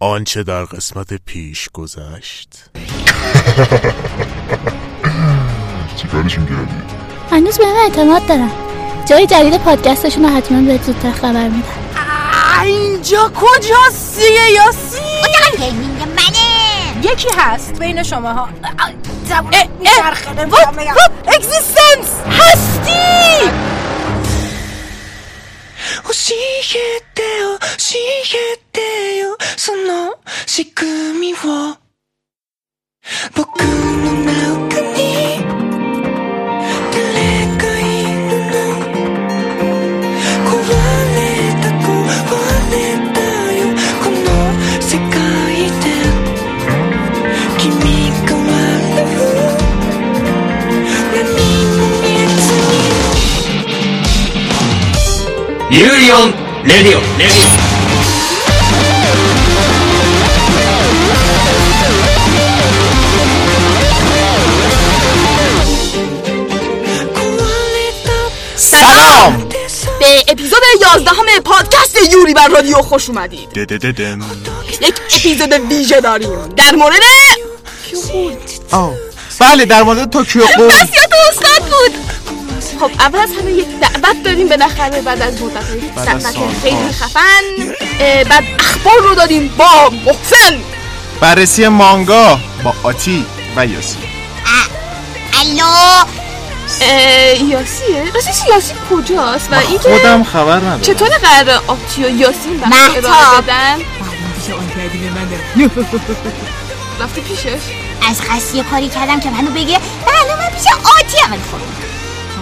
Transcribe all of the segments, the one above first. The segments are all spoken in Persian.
آنچه در قسمت پیش گذشت. چیکارشون کردی؟ هنوز به من اعتماد دارم. جای جدید پادکستشون رو حتما به زودتر خبر میدم. اینجا کجاست دیگه یاسی گیمینگ منه؟ یکی هست بین شما ها زبون اه، اه، میچرخه اگزیستنس هستی! 教えてよ教えてよその仕組みを。僕の中にユーリオンレディオレディسلام به اپیزود 11 همه پادکست یوری بر رادیو خوش اومدید ددددم یک اپیزود ویژه داریم در مورد آه بله در مورد توکیو قول نصیحت استاد بود خب اول از همه یک دعوت داریم. بالاخره بعد از مدت بعد از سالها. خیلی خفن. بعد اخبار رو دادیم با محسن. بررسی مانگا با آتی و یاسی. الو. یاسیه راستش یاسی کجاست؟ و اینکه خودم خبر ندارم. چطور قرار آتی و یاسین بحث مهتاب. ادامه بدن؟ رفتی پیشش؟ از قصد یه کاری کردم که منو بگه برنامه پیش آتی عمل خب.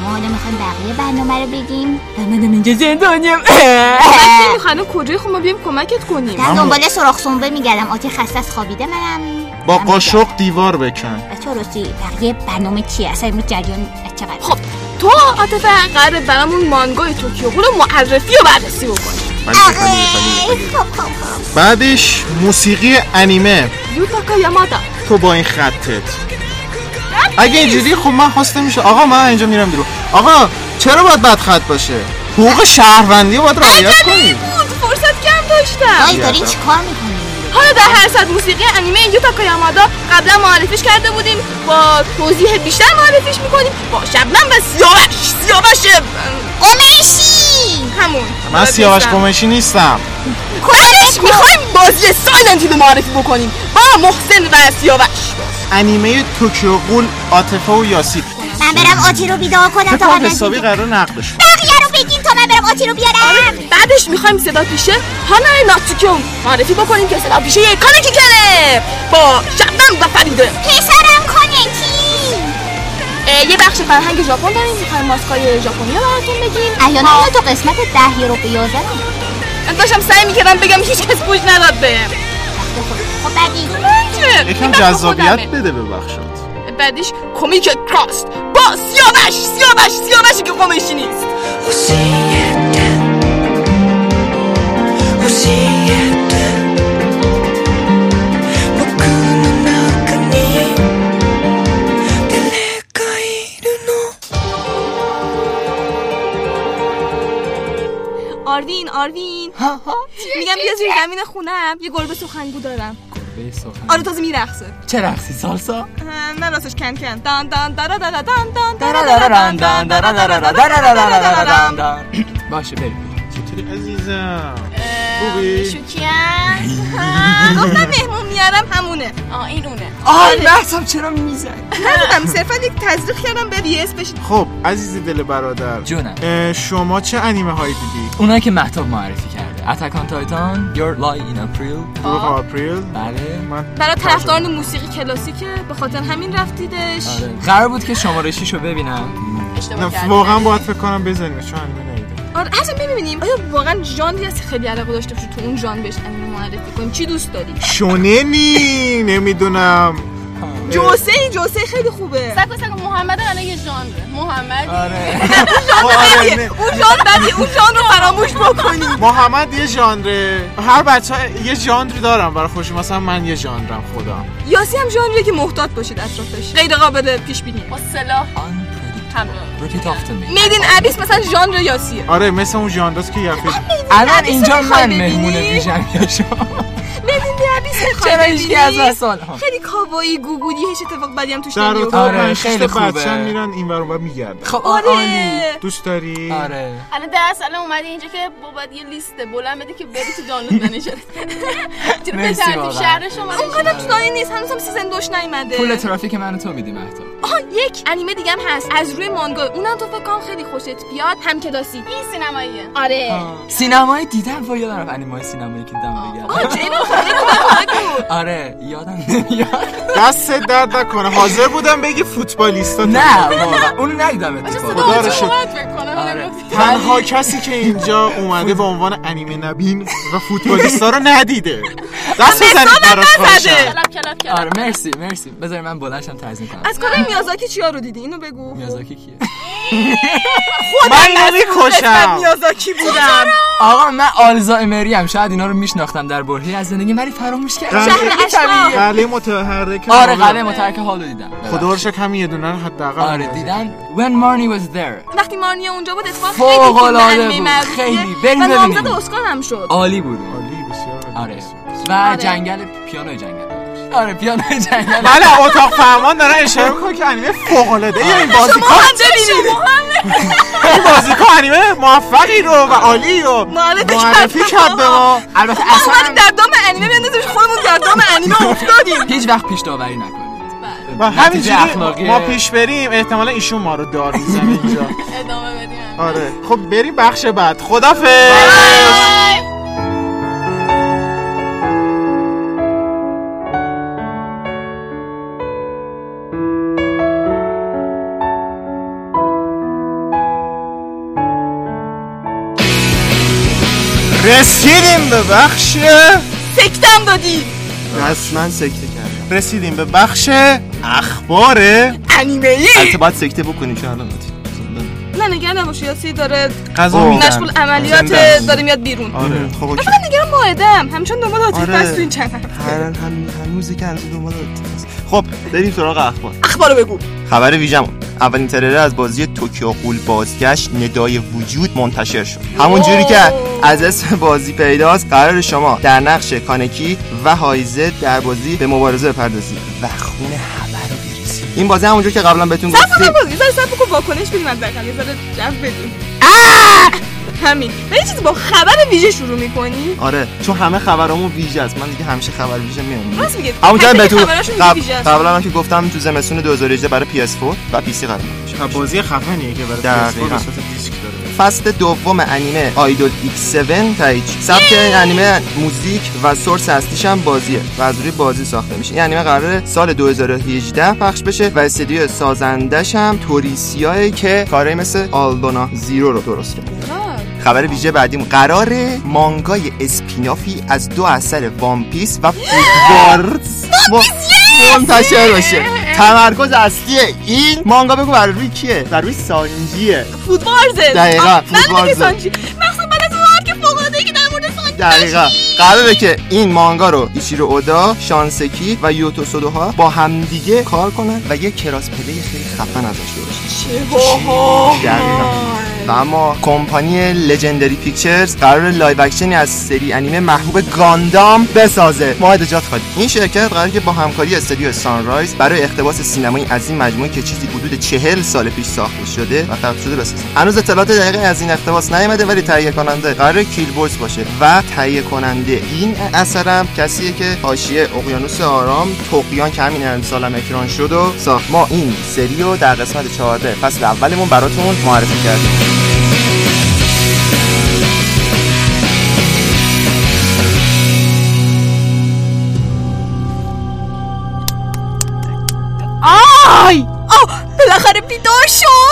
شما حالا می‌خوایم بقیه برنامه رو بگیم منم اینجا زندانیم. وقتی می‌خوانم کجای خب ما بیایم کمکت کنیم. در دنبال سراخ سنبه میگردم. آتی خسته از خوابیده منم. با من قاشق دیوار بکن. بچه راستی بقیه برنامه چیه؟ اصلا امروز جریان چقدر خب تو عاطفه قرار برامون مانگای توکیو رو معرفی و بررسی بکنی بله، بله، بله،. خب خب خب. بعدش موسیقی انیمه. یوتاکا یامادا. تو با این خطت. اگه اینجوری خب من خواسته میشه آقا من اینجا میرم بیرون. آقا چرا باید بد خط باشه؟ حقوق شهروندی رو باید رعایت کنید بود فرصت کم داشتم. دارین چیکار می‌کنین حالا در هر صد موسیقی انیمه یوتاکا یامادا قبلا معرفیش کرده بودیم. با توضیح بیشتر معرفیش می‌کنیم. با شبنم و سیاوش سیاوش قمشی! همون. من سیاوش قمشی نیستم. بعدش می‌خوایم بازی سایلنت رو معرفی بکنیم. با محسن و سیاوش. انیمه توکیو قول عاطفه و یاسی. من برم آتی رو بیدار کنم تا قبل حسابی قرار نقدش کنم. بقیه رو بگین تا من برم آتی رو بیارم. بعدش می‌خوایم صدا پیشه. هانای ناتسوکیو معرفی بکنیم که صدا پیشه کانکی کنه با شبنم و فریده. پسرم کانکی. یه بخش فرهنگ ژاپن داریم. می‌خوایم ماسکای ژاپنی رو براتون بگیم. احیانا اینو تو قسمت ده یورو به یازده داشتم سعی می‌کردم بگم هیچ کس پوش نداد بهم خب بعدی یکم جذابیت بده ببخشید بعدش کمیک کراست. با سیاوش سیاوش سیاوشی که قمشی نیست. آروین آروین. میگم بیا زیر زمین خونم. یه گربه سخنگو دارم. آره تازه میرقصه چه رقصی سالسا نه راستش کن کن دان دان دارا دارا دان دان باشه بریم چطوری عزیزم خوبی؟ شوکیم گفتم مهمون میارم همونه آه این اونه آی بحثم چرا می‌زنی نبودم صرفا یک تزریق کردم به بیس بشید خب عزیز دل برادر جونم. شما چه انیمه هایی دیدی؟ اونایی که محتاب معرفی کرده اتکان تایتان Your Lie in April. گروه آپریل بله. من برای طرفداران موسیقی کلاسیکه به خاطر همین رفتیدش. آره. قرار بود که شماره 6 رو ببینم. نه، واقعا باید فکر کنم بزنیم چون انیمه ندیدم آره اصلا ببینیم آیا واقعا ژانری هست خیلی علاقه داشته باشی تو اون ژانر بهش انیمه معرفی کنی چی دوست داری؟ شوننی نمی‌دونم. جوسه جوسه خیلی خوبه. سکو سکو محمد الان یه ژانره. محمد آره. اون ژانر بدی اون ژانر رو فراموش بکنی. محمد یه ژانره. هر بچه یه ژانری دارم برای خوش. مثلا من یه ژانرم خودم. یاسی هم ژانریه که محتاط باشید اطرافش. غیر قابل پیش بینی. با me. میدین ابیس مثلا ژانر یاسیه. آره مثل اون ژانراست که یه الان اینجا من؟ مهمون ویژن شما میدین چرا هیچ از ها. خیلی کاوایی گوگودی هیچ اتفاق بدی هم توش نمیفته. آره، خیلی خوبه. بچه هم میرن این ور اونور میگردن. خب آره. عالی. دوست داری؟ آره. الان در اصل اومدی اینجا که بابت یه لیست بلند بده که بری تو دانلود منیجر. چرا به ترتیب. شهر شما اونقدر تو دانی نیست هنوزم سیزن دوش نیومده. پول ترافیک منو تو میدی مهتا. آها یک انیمه دیگه هم هست. از روی مانگا اونم تو فکر خیلی خوشت بیاد. هم کلاسی این سینماییه. آره. سینمایی دیدم با یادم انیمای سینمایی که دم آه. بگردم جیب خونه بگو آره یادم نمیاد. دست درد نکنه. حاضر بودم بگی فوتبالیستا نه اونو ندیدم اتفاقا. خدا رو شکر. تنها کسی که اینجا اومده به عنوان انیمه نبین و فوتبالیستا رو ندیده. دست بزنید براش آره مرسی مرسی. بذاری من بلندشم تعظیم کنم از کارای میازاکی چیا رو دیدی؟ اینو بگو. میازاکی کیه؟ من نمی‌کشم میازاکی بودم. آقا من آلزایمری هم شاید اینا رو میشناختم در برهی از زندگی ولی فراموش کردم. شهر. قلعه متحرک آره. قلعه مترک حال دیدم. خدا رو شکر همین یه دونه رو حداقل آره. دیدن. When Marnie was there. وقتی مارنیا اونجا بود اتفاق خیلی بود. خیلی. بریم و نامزد ببینیم. اسکار هم شد. عالی بود. عالی بسیار آره. و آره. جنگل پیانوی جنگل. آره پیانوی جنگل. بله اتاق فرمان داره اشاره می‌کنه که انیمه فوق العاده ای این ببینید. این بازیکن انیمه موفقی رو و عالی رو معرفی کرد. به ما. البته اصلا در دام انیمه بیاندازیم خودمون در دام انیمه افتادیم. هیچ وقت پیش داوری نکنید. و نتیجه همینجوری اخلاقی. ما پیش بریم احتمالا ایشون ما رو دار می‌زنه اینجا. ادامه بدیم. آره. خب بریم بخش بعد. خدافظ. رسیدیم به بخش سکتم دادی. رسما سکته کردم. رسیدیم به بخش اخبار انیمه ای البته باید سکته بکنیم چون الان. نه نگران نباش یاسی داره. غذا مشغول عملیات. داره میاد بیرون. آره خب اوکی. فقط نگران ماهدم. همچون دنبال آتیش آره. پس تو این چند هر هم هنوزی که هنوز دنبال. خب بریم سراغ اخبار. اخبارو بگو. خبر ویژمون اولین تریلر از بازی توکیو قول بازگشت ندای وجود منتشر شد. همون جوری که از اسم بازی پیداست قرار شما در نقش کانکی و هایزه در بازی به مبارزه بپردازید. و خون این بازی همونجور که قبلا بهتون گفتیم. کن یه ذره کن واکنش بدیم از دقیقا یه ذره جو بدیم. همین. و یه چیزی با خبر ویژه شروع می‌کنی؟ آره چون همه خبرامون ویژه است. من دیگه همیشه خبر ویژه میام راست میگه همونجا همه بهتون. قبلا هم که گفتم تو زمستون 2018 برای PS4 و PC قرار میشه بازی خفنیه که برای دقیقاً. PS4 فصل دوم انیمه آیدول X7 تایید شد. سبک انیمه موزیک و سورس اصلیش هم بازیه و از روی بازی ساخته میشه. این انیمه قراره سال 2018 پخش بشه و استودیو سازندش هم توریسیاه که کارهای مثل آلدونا زیرو رو درست کرد. خبر ویژه بعدیم. قرار مانگای اسپینافی از دو اثر وان پیس و فودوارز منتشر بشه تمرکز اصلی این مانگا بگو بر روی کیه؟ بر روی سانجیه. فود وارزه دقیقاً، سانجی. دقیقا. قراره که این مانگا رو ایچیرو اودا، شون سائکی و یوتو سوکودا با همدیگه کار کنن و یه crossplay خیلی خفن ازش درست دقیقاً. و اما کمپانی لژندری پیکچرز قرار live action ی از سری انیمه محبوب گاندام بسازه. ما نجات خواهد این شرکت قراره که با همکاری استودیو سانرایز برای اقتباس سینمایی از این مجموعه که چیزی حدود چهل سال پیش ساخته شده و خلق شده بسازه. هنوز اطلاعات دقیقی از این اقتباس نیامده ولی تهیه کننده قرار کیل بورس باشه و تهیه کننده این اثرم کسیه که حاشیه اقیانوس آرام توقیان که همین امسال هم اکران شد و ساخت. ما این سری رو در قسمت 14 فصل اولمون براتون معرفی کردیم.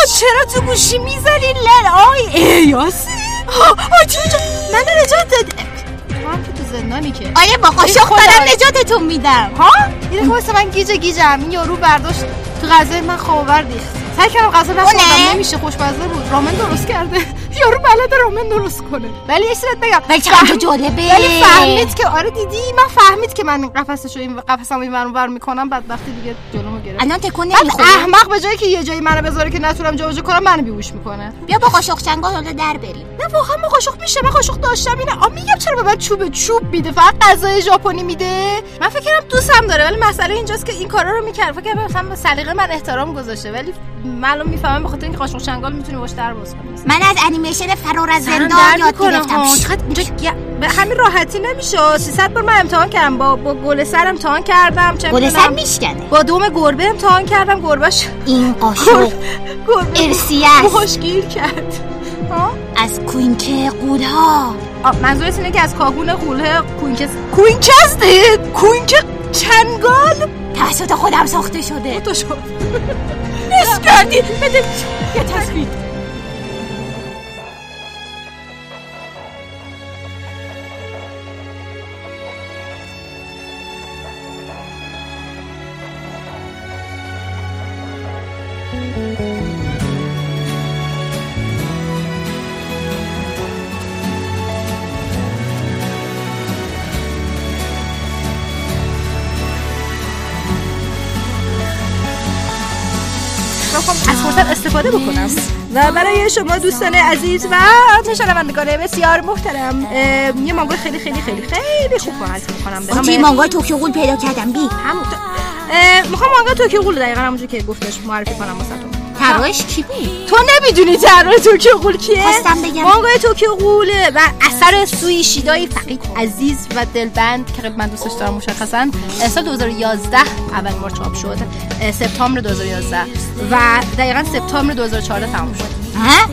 چرا تو گوشی می‌زنی لر آی ای یاسی. آتی جان من نجات داد تو هم که تو زندانی که. آیه با قاشق دارم نجاتتون میدم. ها؟ یه دقیقه واسه من گیجه گیجم. این یارو برداشت. تو غذای من خواب آور ریخت سعی کردم غذا نخوردم؟ نمیشه خوشمزه بود. رامن درست کرده. یارو بلد رامن درست کنه. ولی یه چیزت بگم. ولی چقدر فهم- جالبه. ولی فهمید که آره دیدی من فهمید که من قفسشو این قفسمو این ور اونور می‌کنم. بدبختی دیگه جلومو گرفت. الان تکون بعد نمی‌خوره؟ احمق به جایی که یه جایی منو بذاره که نتونم جابجا کنم منو بیهوش می‌کنه. بیا با قاشق چنگال حالا در بریم. نه واقعا ما قاشق میشه. من قاشق داشتم. اینه. آ میگم چرا به من چوب چوب میده؟ فقط غذای ژاپنی میده؟ من فکر کردم دوستم داره ولی مسئله اینجاست که این کارا رو می‌کرد. فکر کردم مثلا سلیقه من احترام گذاشته. ولی معلوم می‌فهمم به خاطر اینکه قاشق چنگال می‌تونه باش در باز کنه من از انیمیشن فرار از زندان یاد گرفتم. چقدر اینجا به همین راحتی نمیشه. 300 بار من امتحان کردم. با با گل سر امتحان کردم. چه گل سر میشکنه. با دوم گربه امتحان کردم. گربهش این قاشق گربه ارسیه است. موهاش گیر کرد. ها؟ از کوینکه قولها منظورت اینه که از کاگون قوله کوینکس کوینکسته؟ کوینک چنگال؟ توسط خودم ساخته شده. تو شد نصف کردی بده یه تصویر. بکنم. و برای شما دوستان عزیز و شنوندگان بسیار محترم یه مانگا خیلی خیلی خیلی خیلی خوب معرفی می‌کنم به نام مانگای توکیو قول پیدا کردم بی. همون. می‌خوام مانگا توکیو قول دقیقا همونجور که گفتش معرفی کنم واسهتون. طراحش کی بود؟ تو نمی‌دونی طراح توکیو قول کیه؟ خواستم بگم. مانگای توکیو قوله. و اثر سوئی ایشیدای فقید عزیز و دلبند که من دوستش دارم مشخصا سال 2011 اول بار چاپ شد. سپتامبر 2011 و دقیقا سپتامبر 2014 تموم شد.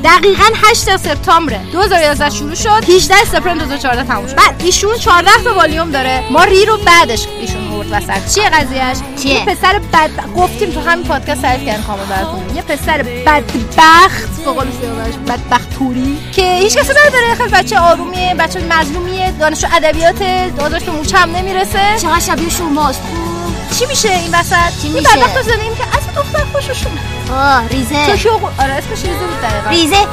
دقیقا 8 سپتامبر 2011 شروع شد. 18 سپتامبر 2014 تموم شد. بعد ایشون 14 تا والیوم داره. ما ری رو بعدش ایشون آورد وسط. چیه قضیهش چیه؟ یه پسر بد گفتیم تو همین پادکست تعریف کردن کامل براتون یه پسر بدبخت قول سیاوش بدبخت توری که هیچ کسی نداره. خیلی بچه آرومیه بچه مظلومیه دانشجو ادبیات داداش به موچ هم نمی‌رسه. چقدر شبیه شماست چی میشه این وسط؟ چی میشه؟ بدبخت زندگی که از دختر خوششون آه ریزه. توکیو قو- آره اسمش ریزه بود دقیقا. ریزه.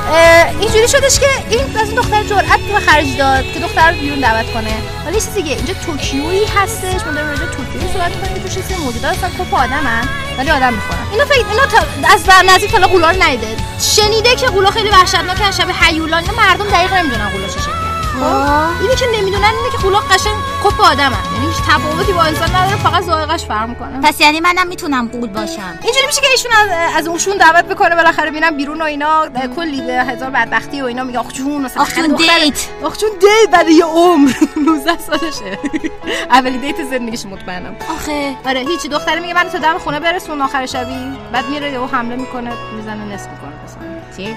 اینجوری شدش که این از این دختر جرأت به خرج داد که دختر رو بیرون دعوت کنه. ولی چیز دیگه اینجا توکیویی هستش ما داریم راجع به توکیویی صحبت می‌کنیم. توش یه سری موجودات هستن کپ آدمن ولی آدم می‌خورن. اینا فکر اینا تا از بر نزدیک تا قولا رو ندیده. شنیده که قولا خیلی وحشتناکن شبیه هیولان اینا مردم دقیق نمی‌دونن قولا چه شکلیه. آه. اینی که نمی‌دونن اینه که قولا قشنگ کپ آدمن یعنی هیچ تفاوتی با انسان نداره فقط ذائقه‌اش فرق می‌کنه. پس یعنی منم می‌تونم قول باشم. اینجوری میشه که ایشون از, از اونشون دعوت بکنه بالاخره بینم بیرون و اینا. کلی به هزار بدبختی و اینا میگه آخ جون مثلا آخ جون date. آخ جون date بعد یه عمر. 19 سالشه. اولین date زندگیش مطمئنم. آخه. آره هیچی. دختره میگه من تو دم خونه برسون آخر شبی. بعد میره و حمله می‌کنه می‌زنه نصف می‌کنه. مثلا.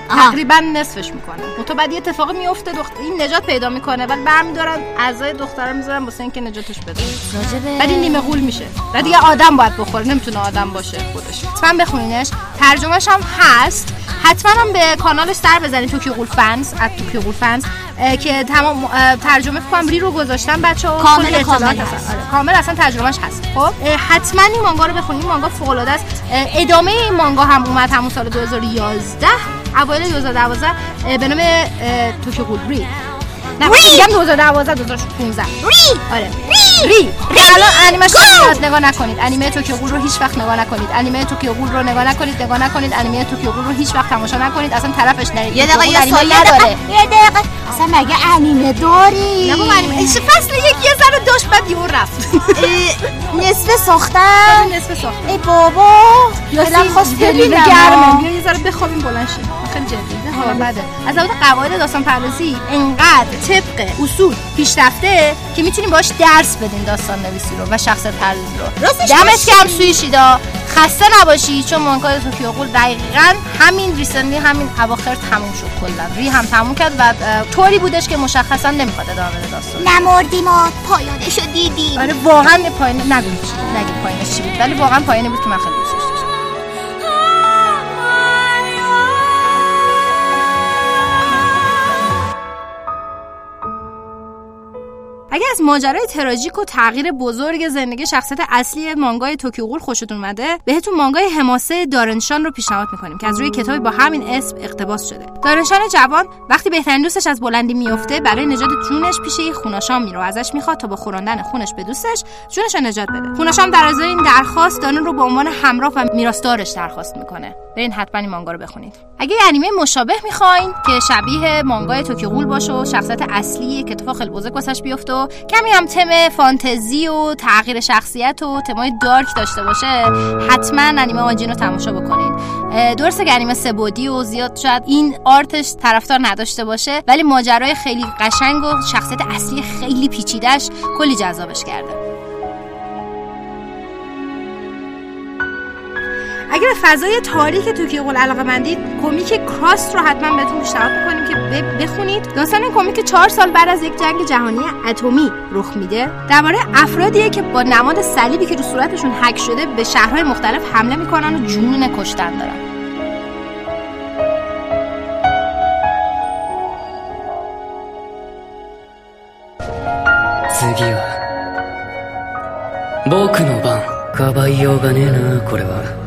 تقریبا نصفش می‌کنه. تو بعد یه اتفاقی میفته دختر این نجات پیدا می‌کنه. ولی برمیدارن اعضای دختره می‌ذارن واسه اینکه نجاتش بده این نیمه غول میشه. و دیگه آدم باید بخوره. نمی‌تونه آدم باشه خودش. حتما بخونینش. ترجمهش هم هست. حتما هم به کانالش سر بزنید توکیو غول فنز. at توکیو غول فنز. که تمام ترجمه کنم ری رو گذاشتن. بچه ها کامل- کامل هست. آره کامل اصلا ترجمهش هست. خب؟ حتما این مانگا رو بخونید مانگا فوق العاده است ادامه این مانگا هم اومد همون سال 2011 اوایل 2012 اه، به نام توکیو غول ری. نه میگم 2012 2015 ری آره. ری ری الان انیمش رو نگاه نکنید. انیمه توکیو غول رو هیچ وقت نگاه نکنید. انیمه توکیو غول رو نگاه نکنید نگاه نکنید. انیمه توکیو غول رو هیچ وقت تماشا نکنید. اصلا طرفش نرید. یه دقیقه یه سال انیمه نداره. دقیقه. یه دقیقه. اصلا مگه انیمه داری؟ بابا انیمه. فصل یک یه ذره داشت بعد یهو رفت. نصف ساختن. نصف ساخت ای بابا دلم خواست ببینم. گرمه. بیا یه ذره بخوابیم بلند شیم. خیلی جدی. حالا بده از لحاظ قواعد داستان پردازی انقدر طبق اصول پیشرفته که می‌تونیم باش درس بدین داستان نویسی رو و شخصیت پردازی رو. دمت. کم سوی شیدا. خسته نباشی چون مانگای توکیو قول دقیقا همین ریسنلی همین اواخر تموم شد کلا. ری هم تموم کرد و طوری بودش که مشخصا نمی‌خواد ادامه بده داستان. نمردیم و پایانشو دیدیم. آره واقعا پایین نگو چی نگید پایینش چی بود. ولی واقعا پایینی بود که من خیلی اگه از ماجرای تراژیک و تغییر بزرگ زندگی شخصیت اصلی مانگای توکیو غول خوشتون اومده بهتون مانگای حماسه دارنشان رو پیشنهاد می‌کنیم که از روی کتابی با همین اسم اقتباس شده. دارنشان جوان وقتی بهترین دوستش از بلندی میفته برای نجات جونش پیش یه خوناشام میره ازش می‌خواد تا با خوراندن خونش به دوستش جونش رو نجات بده. خوناشام در ازای این درخواست دارن رو به عنوان همراه و میراثدارش درخواست می‌کنه. برین حتما این مانگا رو بخونید. اگه انیمه مشابه می‌خواین که شبیه مانگای توکیو غول باشه و شخصیت اصلی که اتفاق خیلی بزرگ واسش بیفته کمی هم تم فانتزی و تغییر شخصیت و تمای dark داشته باشه حتما انیمه آنجین رو تماشا بکنین. درسته که انیمه سبودی و زیاد شاید این آرتش طرفدار نداشته باشه ولی ماجرای خیلی قشنگ و شخصیت اصلی خیلی پیچیدش کلی جذابش کرده. اگر به فضای تاریک توکیو غول علاقه مندید کمیک کراست رو حتما بهتون پیشنهاد میکنیم که ب- بخونید داستان این کمیک چهار سال بعد از یک جنگ جهانی اتمی رخ میده درباره افرادیه که با نماد صلیبی که رو صورتشون حک شده به شهرهای مختلف حمله میکنن و جنون کشتن دارن 次は僕の番かばいようがねえなこれは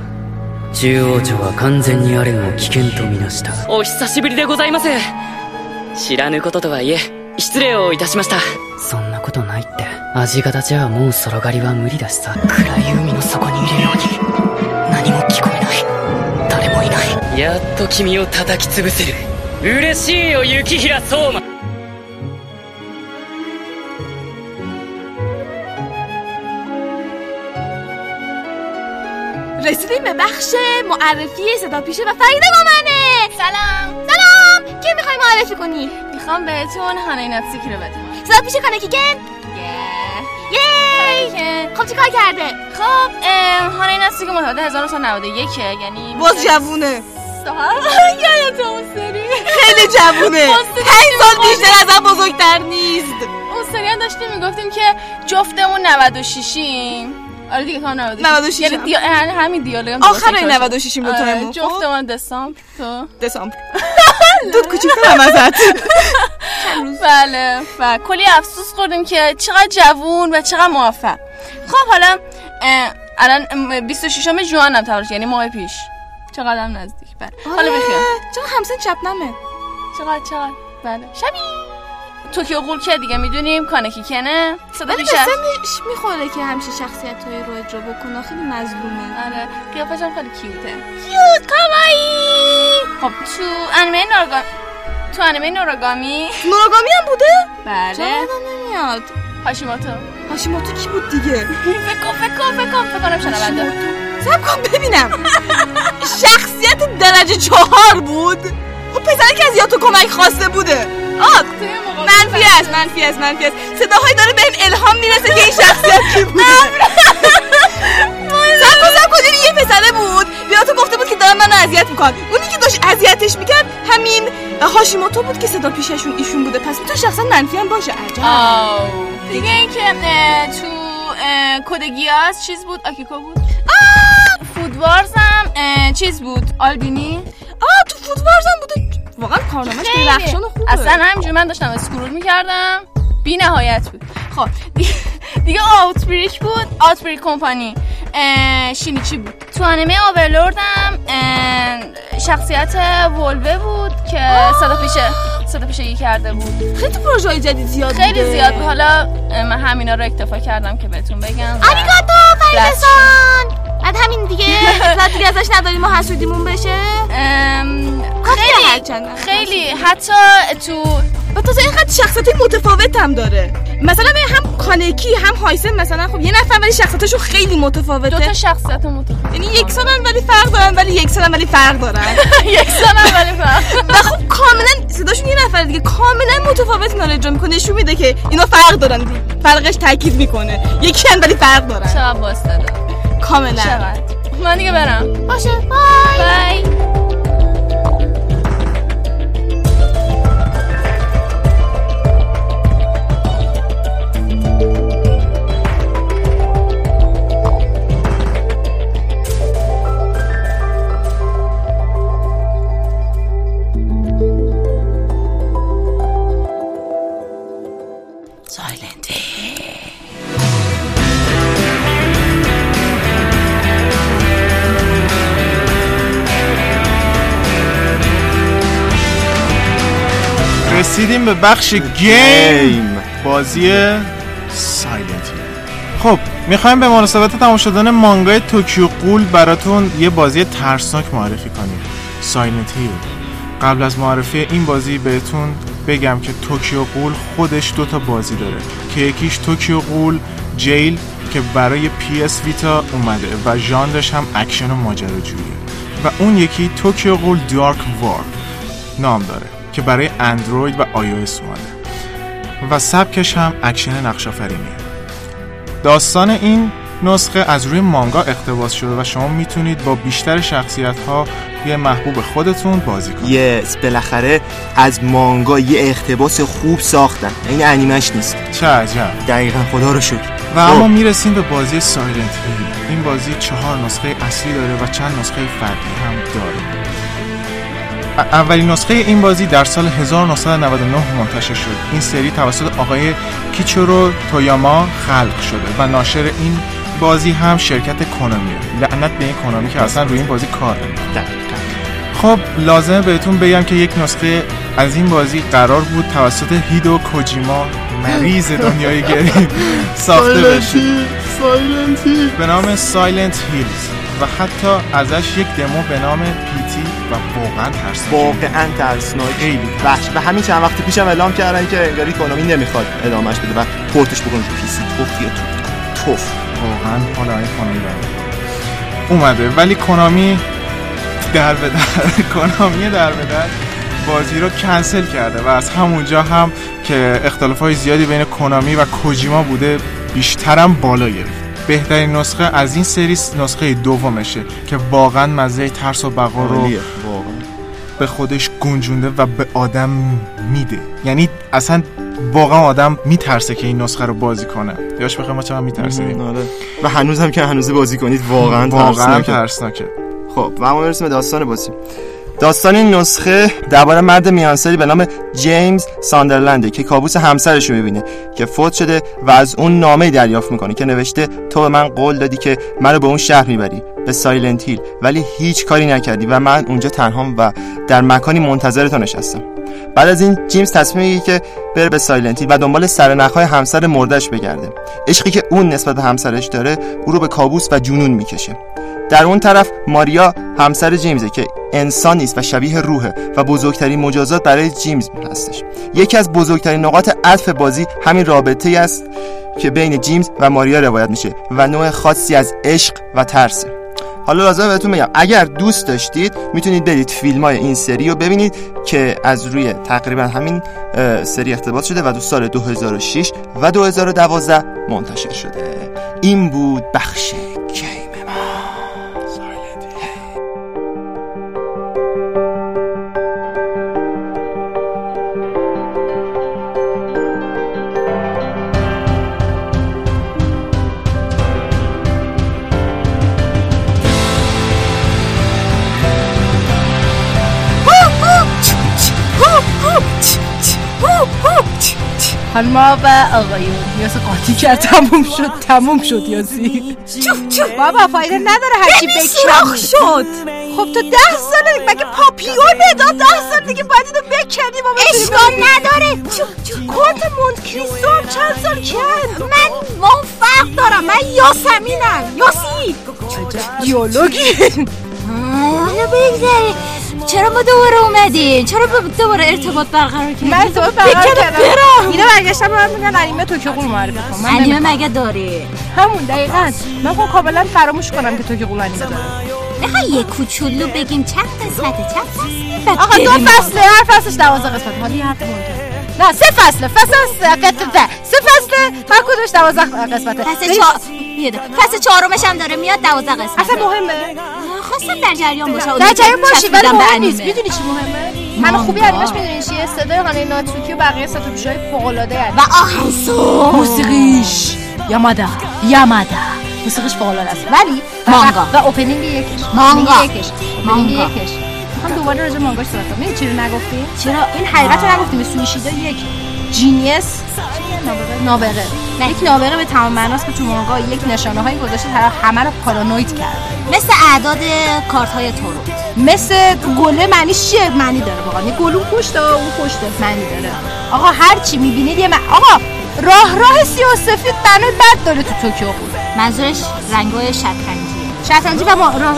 中央庁は完全にアレンを危険とみなした。お久しぶりでございます。知らぬこととはいえ失礼をいたしました。そんなことないって。味方じゃもうそろ狩りは無理だしさ。暗い海の底にいるように何も聞こえない。誰もいない。やっと君を叩き潰せる。嬉しいよ雪平相馬 رسیدیم به بخش معرفی صدا پیشه و فریده با منه. سلام. سلام. کی می‌خوای معرفی کنی؟ می‌خوام بهتون هانای ناتسیکی رو بدم. صدا پیشه کنه کیکن؟ یی. خب چی کار کرده؟ خب هانای ناتسیکی متولد 1991 یعنی باز جوونه. یادت اون سری. خیلی جوونه. پنج سال بیشتر ازم بزرگتر نیست. اون سری هم داشتیم می‌گفتیم که جفتمون 96 آره دیگه تو هم 96 96 یعنی هم. دیا... یعنی همین دیالوگ هم آخر درست 96 این آره، خب؟ جفتمون دسامبر تو؟ دسامبر. دود کوچیکترم ازت. بله و کلی افسوس خوردیم که چقدر جوون و چقدر موفق. خب حالا الان ام، 26 جوان هم تولد یعنی ماه پیش. چقدر هم نزدیک. بله. حالا بخیر. چرا همسن شبنمه چقدر چقدر. بله. شبی! توکیو قول که دیگه؟ می‌دونیم کانکی کنه؟ صدا سنش می‌خوره که همیشه شخصیت های رو اجرا بکنه. خیلی مظلومه. آره. قیافش هم خیلی کیوته. کیوت کامایی خب تو انیمه نوراگامی تو انیمه نوراگامی نوراگامی هم بوده؟ بله. چرا نمیاد. هاشیموتو. هاشیموتو کی بود دیگه؟ فکر فکر فکر فکر کنم شنونده. سب کن ببینم. شخصیت درجه چهار بود؟ خب پسری که از یاتو کمک خواسته بوده؟ آه منفی است منفی است منفی است. صداهایی داره بهم الهام می‌رسه که این شخصیت کی بوده؟ سب کن یه پسره بود؟ یاتو گفته بود که داره منو اذیت میکن اونی که داشت اذیتش می‌کرد همین هاشیموتو بود که صدا پیششون ایشون بوده. پس تو شخصا منفی هم باشه عجب. آو دیگه اینکه تو اه، کودگیاس چیز بود؟ آکیکو بود. فودوارز هم چیز بود؟ آلبینی؟ آه تو فودوارز هم بوده. واقعا کارنامه‌اش خیلی رخشان و خوبه. اصلا همینجوری من داشتم اسکرول می‌کردم. بی نهایت بود. خب دیگه, دیگه آوتبریک بود. آوتبریک کمپانی. شینیچی بود؟ تو انیمه هم شخصیت ولوه بود که صدا پیشه صدا پیشگی کرده بود. خیلی پروژه های جدید زیاد خیلی بوده. زیاد حالا من همینا رو اکتفا کردم که بهتون بگم آریگاتو فریدسان بعد همین دیگه. اطلاعات دیگه ازش نداریم ما حسودیمون بشه. خیلی خیلی. حتی تو و تازه اینقدر شخصیت متفاوت هم داره. مثلا هم کانکی هم هایسن مثلا خب یه نفر ولی شخصیتشون خیلی متفاوته. دو تا شخصیت متفاوت. یعنی یکسانن ولی فرق دارن ولی یکسانن ولی فرق دارن. یکسانن ولی فرق و خب کاملا صداشون یه نفر دیگه کاملا متفاوت اینا رو اجرا می‌کنه نشون میده که اینا فرق دارن. فرقش تاکید می‌کنه. یکی هم ولی فرق دارن. چقدر کاملا. من دیگه برم. باشه. بای. بای. رسیدیم به بخش game. بازی سایلنت. خب می‌خوایم به مناسبت تمام شدن مانگای توکیو قول براتون یه بازی ترسناک معرفی کنیم. سایلنت هیل. قبل از معرفی این بازی بهتون بگم که توکیو قول خودش دوتا بازی داره. که یکیش توکیو قول جیل که برای پی اس ویتا اومده و ژانرش هم اکشن و ماجراجوییه و اون یکی توکیو قول دارک وار نام داره. که برای اندروید و آی اومده. و سبکش هم اکشن نقش آفرینیه داستان این نسخه از روی مانگا اقتباس شده و شما می‌تونید با بیشتر شخصیت های محبوب خودتون بازی کنید. yes بالاخره از مانگا یه اقتباس خوب ساختن. این انیمش نیست. چه عجب. دقیقا خدا رو شکر. و اما می‌رسیم به بازی سایلنت هیل. این بازی چهار نسخه اصلی داره و چند نسخه فرعی هم داره. اولین نسخه این بازی در سال 1999 منتشر شد. این سری توسط آقای کیچورو تویاما خلق شده و ناشر این بازی هم شرکت کنامیه لعنت به این کنامی که اصلا روی این بازی کار. خب لازمه بهتون بگم که یک نسخه از این بازی قرار بود توسط هیدو کوجیما مریض دنیای گریم ساخته بشه. به نام سایلنت هیلز. و حتی ازش یک دمو به نام P.T. و واقعا ترسناک. واقعا ترسناک. خیلی. بخش و همین چند وقت پیشم اعلام کردن که انگاری کنامی نمی‌خواد ادامهش بده و پورتش بکنه PC. توفیه تو توف. واقعا حالا این کنامی داره اومده. ولی کنامی در به در. کنامی در به در بازی رو کنسل کرده و از همونجا هم که اختلاف های زیادی بین کنامی و کوجیما بوده بیشترم بالا گرفت بهترین نسخه از این سری نسخه دومشه که واقعا مزه ترس و بقا رو واقعا. به خودش گنجونده و به آدم میده یعنی اصلا واقعا آدم میترسه که این نسخه رو بازی کنه یاش بخیر ما چقدر میترسیدیم آره. و هنوز هم که هنوز بازی کنید واقعا واقعا ترسناکه. ترسناکه خب و اما برسیم داستان بازی داستان این نسخه درباره مرد میانسالی به نام جیمز ساندرلنده که کابوس همسرش رو می‌بینه که فوت شده و از اون نامه دریافت می‌کنه که نوشته تو به من قول دادی که منو به اون شهر می‌بری به سایلنت هیل. ولی هیچ کاری نکردی و من اونجا تنهام و در مکانی منتظر تو نشستم. بعد از این جیمز تصمیم می‌گیره که بره به سایلنت و دنبال سرنخهای همسر مردش بگرده. عشقی که اون نسبت به همسرش داره او رو به کابوس و جنون می‌کشه. در اون طرف ماریا همسر جیمزه که انسان نیست و شبیه روحه و بزرگترین مجازات برای جیمز هستش. یکی از بزرگترین نقاط عطف بازی همین رابطه است که بین جیمز و ماریا روایت میشه و نوع خاصی از عشق و ترسه. حالا لازم بهتون بگم اگر دوست داشتید می‌تونید برید فیلم های این سری رو ببینید که از روی تقریبا همین سری اقتباس شده و دو سال 2006 و 2012 منتشر شده. این بود بخش خانما و آقایون. یاس قاطی کرد تموم شد تموم شد یاسی چوف چوف بابا فایده نداره هرچی بکنی سوراخ شد. خب تو ده ساله دیگه مگه پاپیونه داد ده سال دیگه باید اینو بکنی؟ بابا اشکال نداره. کورت مونت کریستو هم چند سال کن من ما فرق دارم. من یاسمینم. یاسی. دیالوگی حالا بگذاریم. چرا ما دوباره اومدیم؟ چرا با- دوباره ارتباط برقرار کردیم؟ من تو برقرار کردم. اینا برگشتم به من میگن انیمه توکیو قول معرفی کن. من انیمه. مگه داری؟ همون دقیقا. من خب کاملا فراموش کنم که توکیو قول انیمه داره می‌خوای یه کوچولو بگیم چند قسمته چند قسمت آقا دو فصله هر فصلش دوازده قسمت. حرف مهمه. نه سه فصله. فصل قطعه سه فصله هر کدومش دوازده قسمته. چهار دقیقه. پس چهارمش هم داره میاد دوازده قسمت اصلا مهمه. خواستم در جریان باشه. در جریان باشی ولی مهم نیست. می‌دونی چی مهمه؟ من خوبی انیمش می‌دونی چیه؟ صدای هانه ناتسوکی و بقیه ستوپیشای فوق العاده و آهنگساز. موسیقیش یامادا. یامادا. موسیقیش فوق العاده است. ولی مانگا. و اوپنینگ یکش. مانگا. یکش. مانگا. یکش. می‌خوام دوباره راجع مانگاش صحبت کنم رو نگفتیم چرا این حقیقت رو نگفتیم سویشیدا یک جینیس نابغه یک نابغه به تمام معناست که تو مانگا یک نشانه هایی گذاشته طرف همه رو پارانوید کرد مثل اعداد کارت های تورو مثل گله معنیش چیه معنی داره واقعا گلو پشت اون پشت معنی داره آقا هر چی می‌بینید یه من... آقا راه راه سیاه سفید معنی بد داره تو توکیو منظورش رنگای شطرنجیه شطرنجی و ما راه.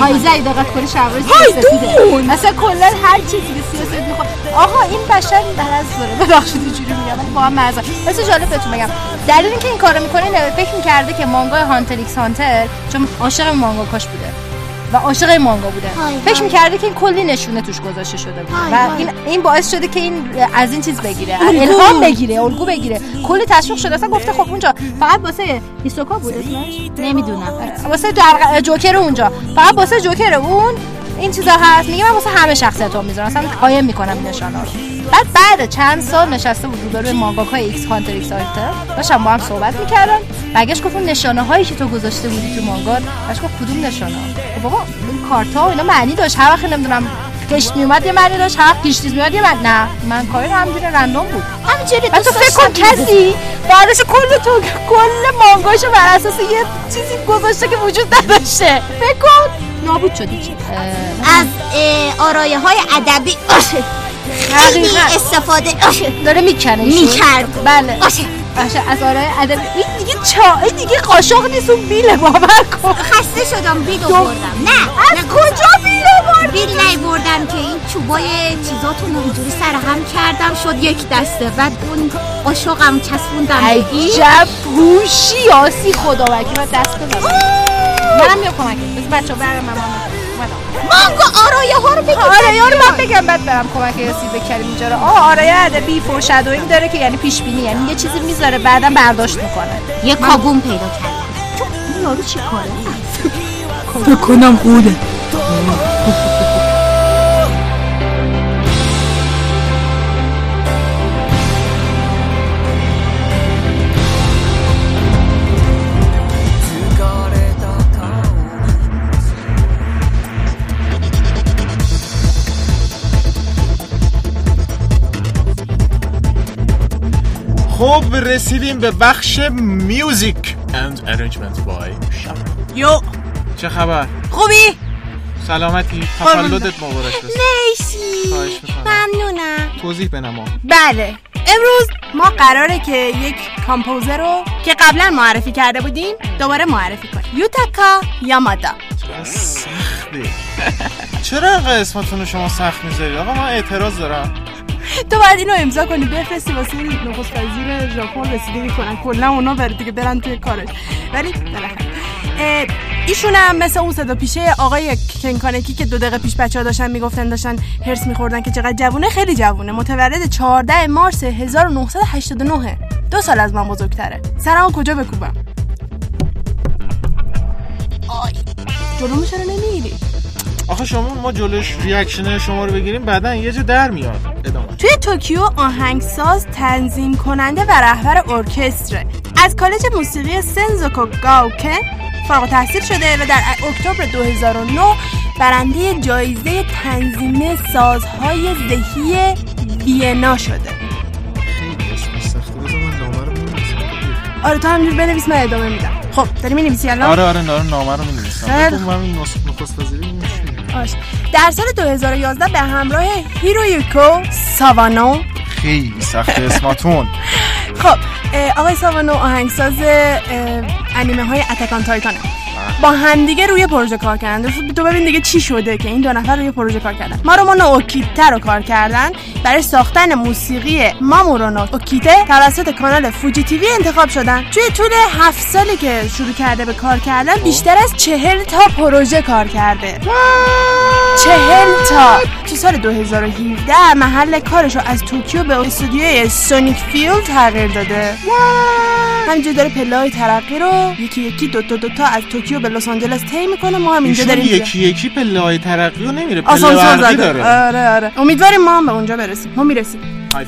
هایزه ای دقت کنی شلوار سیاه سفیده مثلا کلا هر چیزی به سیاه سفید می‌خواد آقا این بشر مرض داره. ببخشید اینجوری میگم ولی واقعا مرض مثلا جالب بهتون بگم. دلیل اینکه این کارو می‌کنه فکر می‌کرده که مانگای Hunter x Hunter چون عاشق مانگاکاش بوده و عاشق این مانگا بوده. هی فکر. می‌کرده که این کلی نشونه توش گذاشته شده بود. و. این این باعث شده که این از این چیز بگیره الهام بگیره الگو بگیره. کلی تشویق شده. اصلا گفته خب اونجا فقط واسه هیسوکا بود اسمش؟ نمی‌دونم. واسه جوکر اونجا. فقط واسه جوکر اون این چیزا هست. میگه من واسه همه شخصیت می‌ذارم. اصلا قایم می‌کنم این نشانه رو. بعد بعد چند سال نشسته بود روبروی مانگاکای Hunter x Hunter داشتم با هم صحبت می‌کردن برگشت گفت اون نشانه هایی که تو گذاشته بودی تو مانگا بهش گفت کدوم نشانه ها بابا این کارتا و اینا معنی داشت. هر وقت نمی‌دونم کشت میومد یه معنی داشت. هر وقت پیشتیز میومد یه معنی نه من کاری همینجوری رندوم بود. همینجوری تو فکر کن کسی بعدش کل تو کل مانگاشو بر اساس یه چیزی گذاشته که وجود نداشته. فکر کن. نابود شدی. از آرایه های ادبی. خیلی. استفاده. داره می‌کنه می‌کرد. بله. باشه. از آرای ادبی. این دیگه چا این دیگه قاشق نیست. اون بیله باور کن. خسته شدم بیل آوردم نه از کجا بیل آوردی؟ بیل نیوردم که این چوبای چیزاتون رو اینجوری سرهم کردم. شد یک دسته. بعد اون قاشقم چسبوندم. عجب هوشی یاسی خدا وکیل من دست بزنم. منم میام کمک بس بچه برم من مانگا آرایه ها رو بگید آره یارو من بگم بعد برم کمک یاسی به کریم اینجا رو. آه آره ادبی فورشادوینگ داره که یعنی پیش بینی یعنی یه چیزی می‌ذاره بعدا برداشت می‌کنه. یه کابون پیدا کردم این یارو چی کاره؟ فکر کنم قوله. خب رسیدیم به بخش میوزیک. And arrangement by یو. چه خبر؟ خوبی؟ سلامتی. تولدت مبارک بشه مرسی. ممنونم. توضیح بنما بله. امروز ما قراره که یک کامپوزر رو که قبلا معرفی کرده بودیم دوباره معرفی کنیم. یوتاکا یامادا. سخته؟ چرا اینقدر اسمتون رو شما سخت می‌ذارید؟ آقا من اعتراض دارم. تو باید اینو امضا کنی بفرستی واسه نخست وزیر ژاپن رسیدگی کنن کلا اونا بره دیگه برن توی کارش ولی بالاخره ایشون هم مثل اون صدا پیشه آقای کنکانکی که دو دقیقه پیش بچه ها داشتن می‌گفتن داشتن هرس میخوردن که چقدر جوونه خیلی جوونه متولد 14 مارس 1989 دو سال از من بزرگتره سرمو کجا بکوبم آی جلومو چرا نمی‌گیری آخه شما ما جلوش reaction شما رو بگیریم بعدا یه جا در میاد. ادامه. توی توکیو آهنگساز تنظیم کننده و رهبر ارکستره. از کالج موسیقی سنزوکو گاوکن فارغ التحصیل شده و در اکتبر 2009 برنده جایزه تنظیم سازهای زهی وین شده. آره تو همینجور بنویس من ادامه میدم. خب داری می‌نویسی الان؟ آره آره نامه نامه رو می‌نویسم. خیلی بگو من این نخست وزیری در سال 2011 به همراه هیرویوکو ساوانو. خیلی سخته اسماتون. خب آقای ساوانو آهنگساز انیمه های Attack on Titan ه. با همدیگه روی پروژه کار کردن. تو ببین دیگه چی شده که این دو نفر روی پروژه کار کردن. مارومونو اوکیته رو کار کردن. برای ساختن موسیقی مامورونو اوکیته توسط کانال Fuji TV انتخاب شدن. توی طول هفت سالی که شروع کرده به کار کردن بیشتر از چهل تا پروژه کار کرده. چهل تا. تو سال 2017 محل کارش رو از توکیو به استودیوی Sonic Field تغییر داده. همینجا داره پله های ترقی رو یکی یکی دو تا دو تا از توکیو به لس آنجلس طی می‌کنه. ما هم اینجا داریم. یکی یکی پله های ترقی رو نمیره پله داره. آره آره. امیدواریم ما هم به اونجا برسیم. ما می‌رسیم. های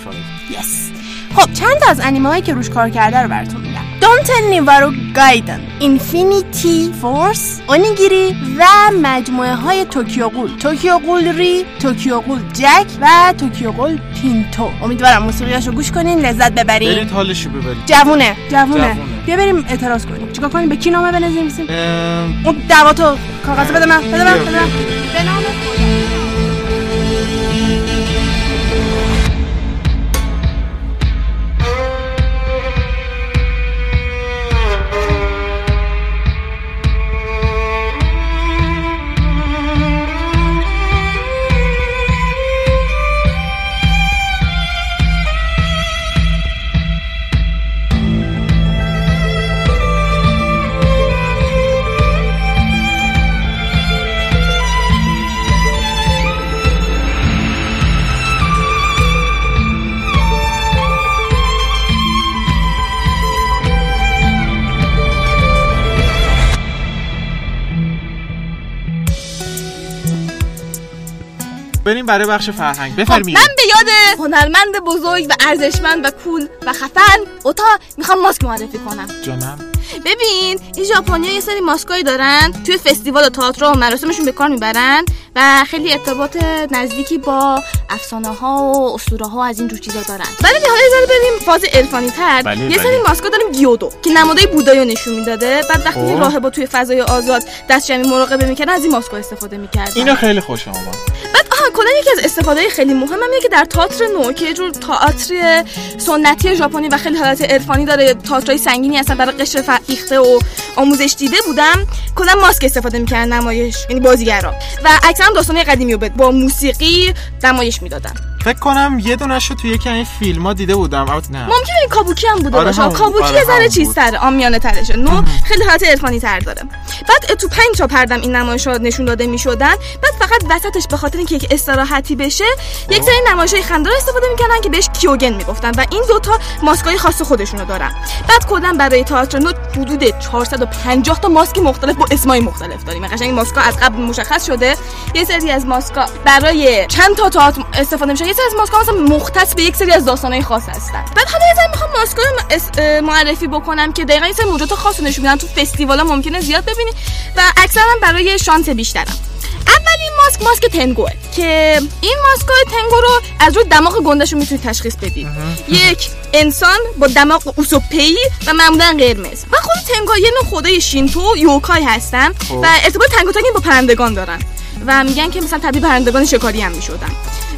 یس خب چند تا از انیمه هایی که روش کار کرده رو براتون دونت نیوارو گایدن اینفینیتی فورس اونیگیری و مجموعه های توکیو قول توکیو قول ری توکیو قول جک و توکیو قول پینتو امیدوارم موسیقیاشو گوش کنین لذت ببرین برید حالشو ببرید جوونه جوونه. بیا بریم اعتراض کنیم چیکار کنیم به کی نامه بنویسیم ام، اون دعواتو کاغذ بده من بده من بده من به نام خدا برای بخش فرهنگ. خب بفرمایید من به یاد هنرمند بزرگ و ارزشمند و کول و خفن اوتا می‌خوام ماسک معرفی کنم. جانم. ببین این ژاپنیا یه سری ماسکایی دارن توی فستیوال و تئاتر و مراسمشون به کار می‌برن و خیلی ارتباط نزدیکی با افسانه ها و اسطوره ها از این جور چیزا دارن. ولی حالا یه ذره بریم فاز عرفانی تر بله، یه بله. سری ماسکا داریم گیودو که نمادای بودایی رو نشون می‌داده. بعد وقتی خب. راهبا توی فضای آزاد دست جمعی مراقبه می‌کردن از این ماسکا استفاده می‌کردن. اینو خیلی خوشم اومد کلا یکی از استفاده خیلی مهم هم که در تئاتر نو که یه جور تئاتر سنتی ژاپنی و خیلی حالت عرفانی داره. تئاترای سنگینی هستن برای قشر فرهیخته و آموزش دیده بودم. کلا ماسک استفاده می‌کردن نمایش یعنی بازیگرا. و اکثرا داستانهای قدیمی رو با موسیقی نمایش می‌دادن فکر کنم یه دونش رو توی یکی این فیلم ها دیده بودم. نه. ممکنه این کابوکی هم بوده آره باشه. کابوکی آره یه ذره چیز. تره آمیانه ترشه. نو خیلی حالت عرفانی تر داره. بعد تو پنج تا پردم این نمایش ها نشون داده می‌شدن. بعد فقط وسطش به خاطر اینکه یک استراحتی بشه یک سری نمایش های خنده رو استفاده می‌کردن که بهش کیوگن می‌گفتن و این دوتا ماسکای خاص خودشونو دارن. بعد کلا برای تئاتر نو حدود 450 تا ماسک مختلف با اسمای مختلف داریم. قشنگ این ماسکا از قبل مشخص شده. یه سری از ماسکا برای چند تا تئاتر استفاده میشه. یه سری از ماسکا مثلا مختص به یک سری از داستانهای خاص هستن. بعد حالا یه می‌خوام ماسکا رو معرفی بکنم که دقیقا یه سری موجودات خاص رو نشون میدن تو فستیوالا ممکنه زیاد ببینی و اکثرا برای شانس بیشترم. اولین ماسک ماسک تنگوه که این ماسکای تنگو رو از روی دماغ گندش رو می‌تونید تشخیص بدید یک انسان با دماغ اوسوپی و معمولا قرمز. و خود تنگو یه نوع خدای شینتو یوکای هستن خب. و ارتباط تنگ و تنگی با پرندگان دارن. و میگن که مثلا طبیعی پرندگان شکاری هم می‌شدن.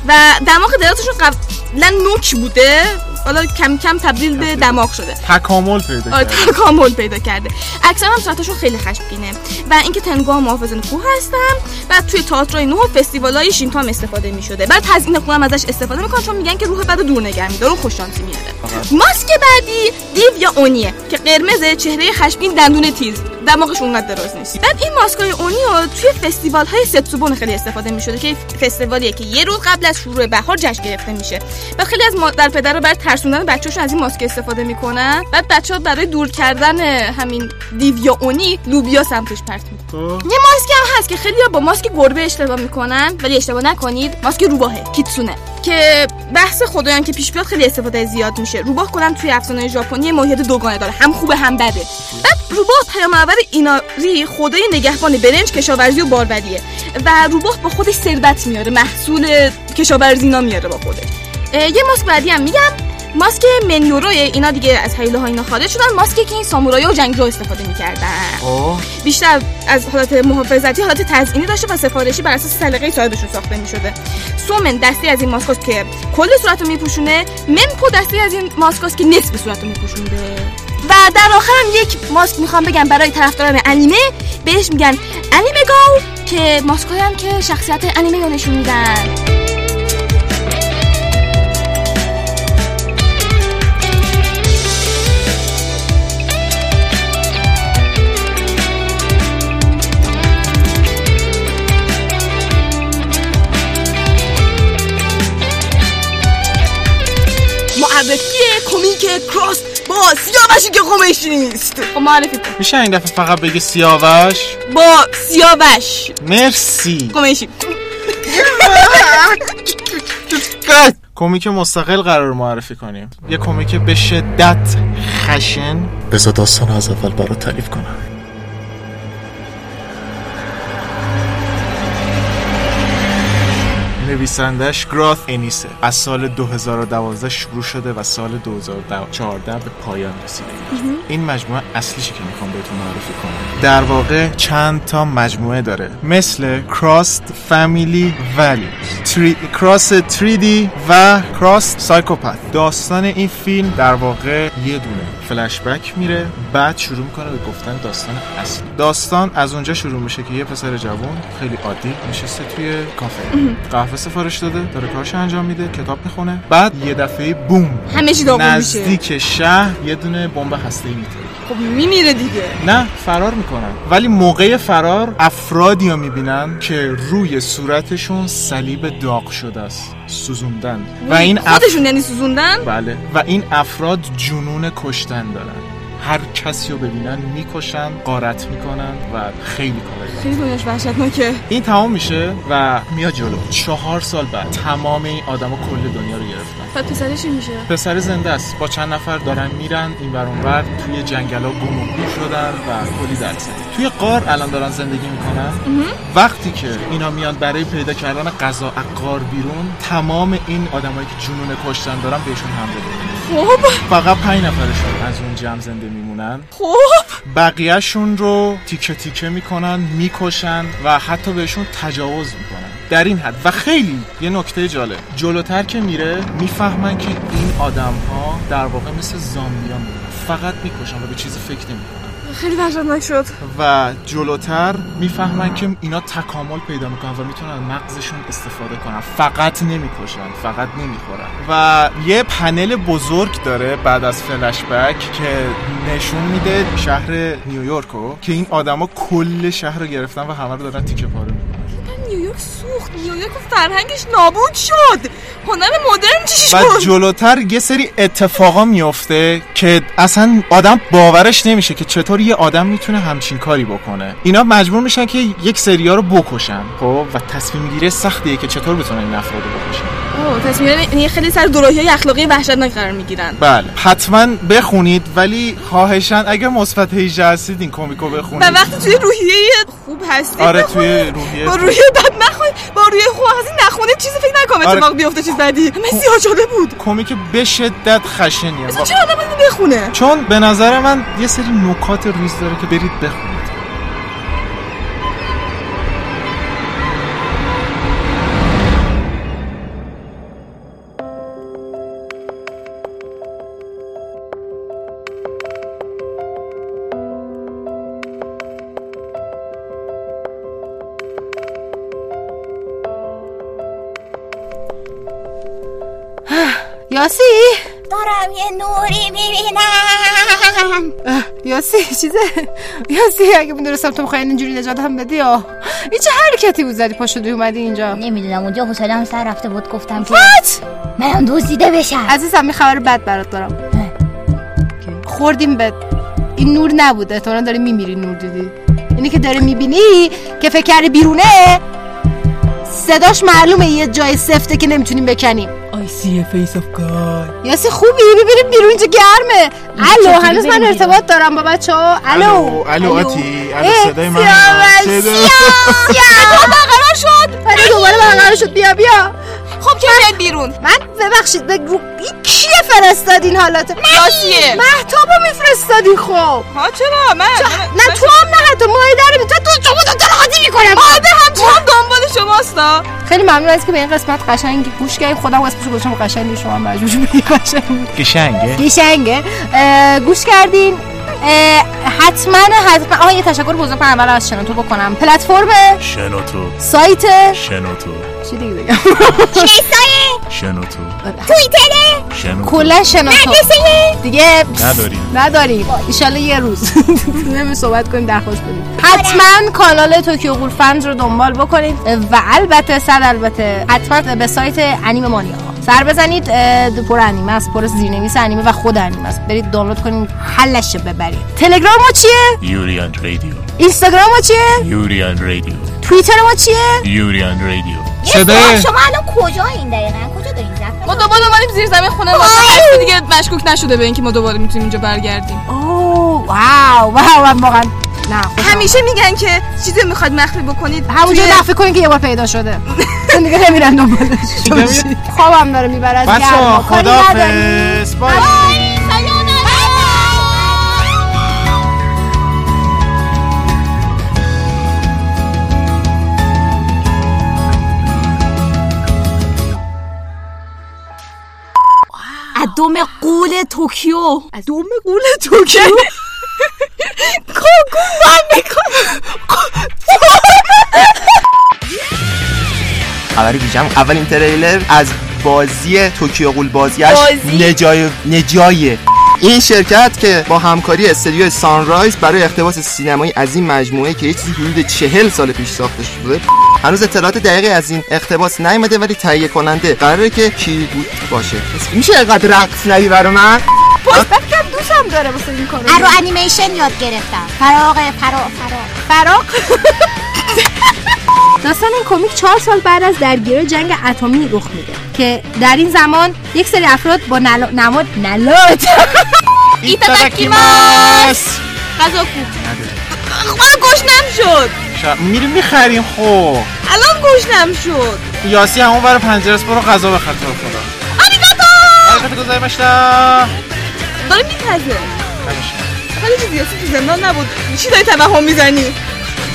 و دماغ درازشون قبلا نوک بوده حالا کم کم تبدیل به دماغ شده. تکامل پیدا آره کرد تکامل پیدا کرده. اکثرا هم صورتشون خیلی خشمگینه. و اینکه تنگو هم محافظان کوه هستن. و توی تئاترای نو و فستیوالای شینتو هم استفاده می‌شده. بعد تزیین خونه هم ازش استفاده می‌کنن چون میگن که روح بد رو دور نگه میداره و خوششانسی میاره. ماسک بعدی دیو یا اونیه که قرمز چهره خشمگین دندون تیز. دماغش اونقدر دراز نیست. بعد این ماسکای اونیو توی فستیوال های ستسوبون خیلی استفاده می‌شده که فستیوالیه که یه روز قبل از شروع بهار جشن گرفته میشه. و خیلی از مادر پدر رو برای ترسوندن بچه‌شون از این ماسک استفاده می‌کنن. بعد بچه ها برای دور کردن همین دیو یا اونی لوبیا سمتش پرت می‌کنن. خب. یه ماسک هم هست که خیلی با ماسک گربه اشتباه می‌کنن. ولی اشتباه نکنید ماسک روباهه کیتسونه که بحث خدایان که پیش بیاد خیلی استفاده زیاد میشه. روباه کلا توی افسانه ژاپنی ماهیت دوگانه داره. هم خوبه هم بده. بعد روباه پیامآور ایناری خدای نگهبان برنج کشاورزی و باروریه. و روباه با خودش ثروت میاره. محصول کشاورزی اینا میاره با خودش. یه ماسک بعدی هم میگم. ماسک منیوروی اینا دیگه از هیله ها اینا خارج شدن. ماسکی که این سامورایی و جنگجو استفاده می‌کردن. بیشتر از حالت محافظتی حالت تزئینی داشته و سفارشی بر اساس سلیقه صاحبشون ساخته می‌شده. سومن دستی از این ماسکاست که کل صورت رو میپوشونه. منپو دستی از این ماسکاست که نصف صورت رو میپوشونده. و در آخر هم یک ماسک می‌خوام بگم برای طرفداران انیمه. بهش میگن انیمه گاو که ماسکایی هم که شخصیت انیمه رو نشون میدن. کمیک کراس با سیاوشی که خمشی نیست. خب معرفی کن. میشه این دفعه فقط بگی سیاوش؟ با سیاوش. مرسی. خمشی کمیک مستقل قرار معرفی کنیم. یه کمیک به شدت خشن. بذار داستان از اول برات تعریف کنم. نویسندش گراث انیسه. از سال 2012 شروع شده و سال 2014 به پایان رسیده. این مجموعه اصلیشی که می‌خوام بهتون معرفی کنم. در واقع چند تا مجموعه داره. مثل کراست فامیلی ولی تری... کراس 3D و کراس سایکوپت داستان این فیلم در واقع یه دونه. فلشبک میره بعد شروع می‌کنه به گفتن داستان اصلی. داستان از اونجا شروع میشه که یه پسر جوان خیلی عادی نشسته توی کافه. قهوه سفارش داده داره کارش انجام میده کتاب می‌خونه بعد یه دفعه بوم همه چی نزدیک شهر یه دونه بمب هسته‌ای میتره خب میمیره دیگه. نه فرار می‌کنن. ولی موقع فرار افرادی رو می‌بینن که روی صورتشون صلیب داغ شده است سوزوندن. و این اف... خودشون یعنی سوزوندن؟ بله. و این افراد جنون کشتن دارن. هر کسی رو ببینن می‌کشن قارت می‌کنن و خیلی کار خیلی دنیاش وحشتناکه. این تمام میشه و میاد جلو. چهار سال بعد تمام این آدما کل دنیا رو گرفتن. بعد پسرش چی میشه؟ پسر زنده است. با چند نفر دارن میرن این ور اونور توی جنگلا گم و شدن و کلی درد. توی غار الان دارن زندگی می‌کنن. وقتی که اینا میان برای پیدا کردن غذا از غار بیرون تمام این آدمایی که جنون کشتن دارن بهشون حمله می‌کنن. خب فقط پنج نفرشون از اون جمع زنده میمونن. خب بقیهشون رو تیکه تیکه می‌کنن می‌کشن و حتی بهشون تجاوز می‌کنن. در این حد. و خیلی یه نکته جالب. جلوتر که میره می‌فهمن که این آدم ها در واقع مثل زامبیا میمونن. فقط می‌کشن و به چیزی فکر نمی‌کنن. خیلی وحشتناک شد. و جلوتر می‌فهمن که اینا تکامل پیدا می‌کنن و می‌تونن مغزشون استفاده کنن. فقط نمی‌کشن فقط نمی‌خورن. و یه پنل بزرگ داره بعد از فلشبک که نشون میده شهر نیویورکو که این آدما کل شهر رو گرفتن و همه رو دارن تیکه پاره نیویورک سوخت نیویورک فرهنگش نابود شد. هنر مدرن چی شد؟ بعد جلوتر یه سری اتفاقا میفته که اصلا آدم باورش نمیشه که چطور یه آدم می‌تونه همچین کاری بکنه. اینا مجبور میشن که یک سریا رو بکشن خب؟ و تصمیم گیری سختیه که چطور بتونن این افراد رو بکشن. تصمیم یعنی خیلی سر دوراهی های اخلاقی وحشتناک قرار می‌گیرن. بله. حتما بخونید ولی خواهشن اگه مثبت 18 هستید این کمیکو بخونید. و وقتی توی روحیه خوب هستید آره توی روحیه با روحیه بد نخونید با روحیه خوب هستی نخونید چیزی فکر نکنم آره. اتفاق بیفته چیز بدی. سیاه شده بود. کمیک به شدت خشنیه. چرا آدم بخونه؟ چون به نظر من یه سری نکات ریز داره که برید بخونید. یاسی؟ دارم یه نوری می‌بینم. یاسی چیزه؟ یاسی اگه می‌دونستم تو می‌خوای اینجوری نجات هم بدی یا این چه حرکتی بود زدی؟ پا شدی اومدی اینجا. نمی‌دونم اونجا حسلم سر رفته بود گفتم که منم دزدیده بشم. عزیزم می خبر بد برات دارم. خوردیم به این نور نبوده تو داری میمیری نور دیدی؟ اینی که داری می‌بینی که فکر بیرونه صداش معلومه یه جای سفته که نمی‌تونیم بکنیم. I see a face of God. یاسی خوبی؟ ببینیم بیرون اینجا گرمه. الو هنوز من ارتباط دارم با بچه ها الو الو آتی. الو صدای من سیاه، صدا- سیاه. برقرار شد. آره دوباره برقرار شد. بیا بیا. خب کی میاد بیرون؟ من ببخشید بگو. این کیه فرستادین حالات یاسیه. محتابو میفرستادین خب. ها چرا؟ من نه تو هم نه حتی مایده رو تو تو شما دو می‌کنم آده همچنان دنبال شماستا خیلی ممنون از که به این قسمت قشنگ گوش کردین خودم اسمشو گذاشتم قشنگ شما مجبور شدید قشنگ. قشنگه. قشنگه گوش کردین. حتما حتما آها یه تشکر بزرگ اول از شنوتو بکنم. پلتفرم شنوتو. سایت شنوتو. چی دیگه بگم؟ شنوتو. تویتره شنوتو. کلا شنوتو. دیگه نداریم. نداریم. ایشالله یه روز. نمی صحبت کنیم درخواست بدیم حتما کانال توکیو گول فنز رو دنبال بکنید. و البته صد البته حتما به سایت انیمه مانیا سر بزنید پر انیمه است پر زیرنویس انیمه و خود انیمه است برید دانلود کنید حلش ببرید. تلگرام ما چیه؟ یوریان رادیو. اینستاگرام ما چیه؟ یوریان رادیو. توییتر ما چیه؟ یوریان رادیو. صدای شما الان کجا این دقیقا؟ کجا دارین زفت ما دوباره اومدیم زیر زمین خونه ما دیگه مشکوک نشده به اینکه ما دوباره می‌تونیم اینجا برگردیم. اوه واو واو واقعا نه خوشم همیشه میگن که چیزی می‌خواد مخفی بکنید همونجا توی- مخفی کنین که یه بار پیدا شده. چون دیگه نمیرن دنبالش خوابم داره می‌بره از بچه گرما. ها کاری نداریم. خدافز بای ادوم قول توکیو. دوم قول توکیو؟ خبری بیجم اولین تریلر از بازی توکیو قول بازیش بازی؟ نجای نجایه این شرکت که با همکاری استودیو سانرایز برای اقتباس سینمایی از این مجموعه که یه چیزی حدود چهل سال پیش ساخته شده هنوز اطلاعات دقیقی از این اقتباس نیومده ولی تهیه کننده. قراره که کی بود؟ باشه. میشه اینقدر رقص ندی برا من؟ کم دوستم داره واسه این کارو. ارو انیمیشن یاد گرفتم. فراغ فراغ فراغ. فراق داستان این کمیک چهار سال بعد از درگیری جنگ اتمی رخ میده که در این زمان یک سری افراد با نل... نماد نلات ایتاداکیماس غذا خوب من گشنم شد. میریم می‌خریم خب الان گشنم شد. یاسی همون برای پنجره است برو غذا بخر تو خدا. آریگاتو! آریگاتو گوزایماشتا داره میپزه. ولی چیزی هستی تو زندان نبود. چی داری توهم می‌زنی؟